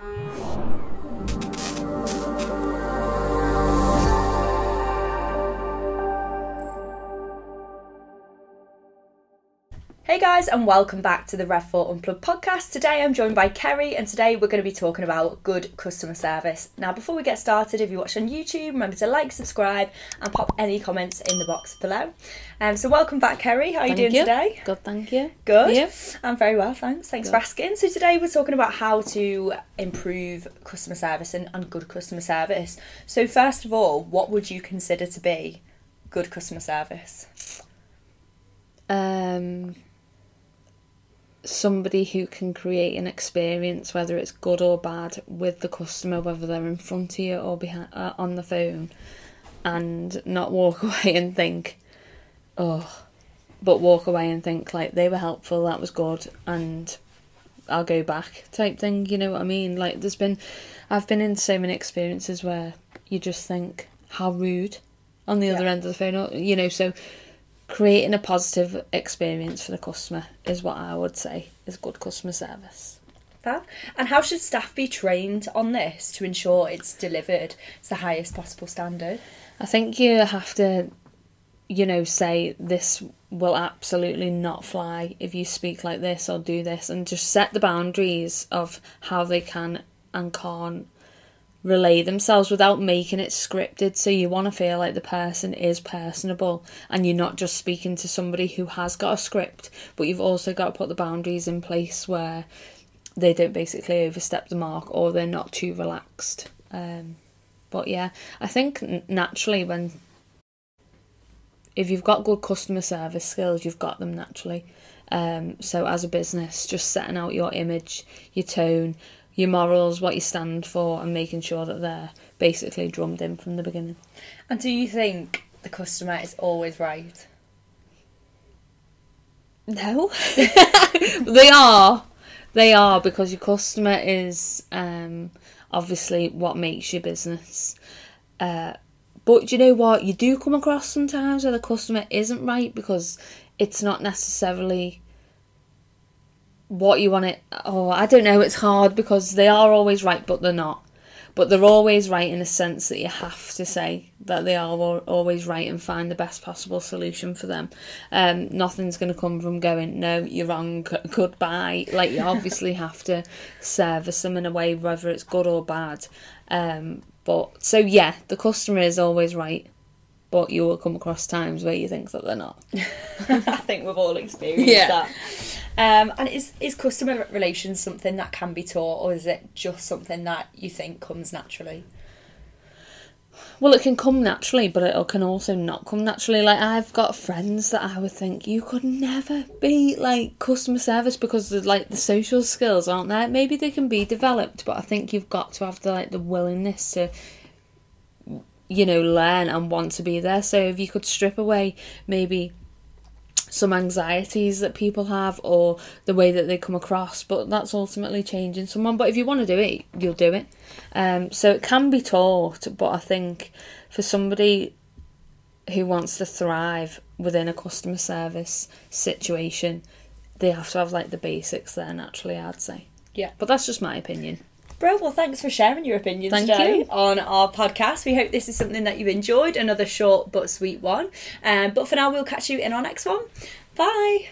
you Hey guys, and welcome back to the Rev4 Unplugged podcast. Today I'm joined by Kerry, and today we're going to be talking about good customer service. Now, before we get started, if you watch on YouTube, remember to like, subscribe, and pop any comments in the box below. Um, so, welcome back, Kerry. How are you doing you. today? Good, thank you. Good. Yeah. I'm very well, thanks. Thanks for asking. So today we're talking about how to improve customer service and, and good customer service. So first of all, what would you consider to be good customer service? Somebody who can create an experience, whether it's good or bad, with the customer, whether they're in front of you or behind uh, on the phone, and not walk away and think, oh, but walk away and think like they were helpful, that was good, and I'll go back type thing. You know what I mean? Like there's been, I've been in so many experiences where you just think how rude on the other end of the phone. You know, so creating a positive experience for the customer is what I would say is good customer service. Fab. And how should staff be trained on this to ensure it's delivered to the highest possible standard? I think you have to, you know, say this will absolutely not fly if you speak like this or do this, and just set the boundaries of how they can and can't relay themselves without making it scripted. So you want to feel like the person is personable and you're not just speaking to somebody who has got a script, but you've also got to put the boundaries in place where they don't basically overstep the mark or they're not too relaxed. Um, but yeah, I think naturally when if you've got good customer service skills, you've got them naturally. Um, so as a business, just setting out your image, your tone, your morals, what you stand for, and making sure that they're basically drummed in from the beginning. And do you think the customer is always right? No, they are. They are because your customer is um, obviously what makes your business. Uh, but you know what? You do come across sometimes where the customer isn't right because it's not necessarily what you want it. Oh, I don't know. It's hard because they are always right, but they're not. But they're always right in a sense that you have to say that they are always right and find the best possible solution for them. Um, nothing's going to come from going, no, you're wrong, goodbye. Like, you obviously have to service them in a way, whether it's good or bad. Um, but so, yeah, the customer is always right, but you will come across times where you think that they're not. I think we've all experienced Yeah. that. Um, and is is customer relations something that can be taught, or is it just something that you think comes naturally? Well, it can come naturally, but it can also not come naturally. Like I've got friends that I would think you could never be like customer service because like the social skills aren't there. Maybe they can be developed, but I think you've got to have the like the willingness to you know learn and want to be there. So if you could strip away maybe some anxieties that people have or the way that they come across but that's ultimately changing someone. But if you want to do it you'll do it. Um, so it can be taught but i think for somebody who wants to thrive within a customer service situation they have to have like the basics there naturally i'd say. Yeah. but that's just my opinion Bro, well, thanks for sharing your opinions Thank today you. on our podcast. We hope this is something that you've enjoyed, another short but sweet one. Um, but for now, we'll catch you in our next one. Bye.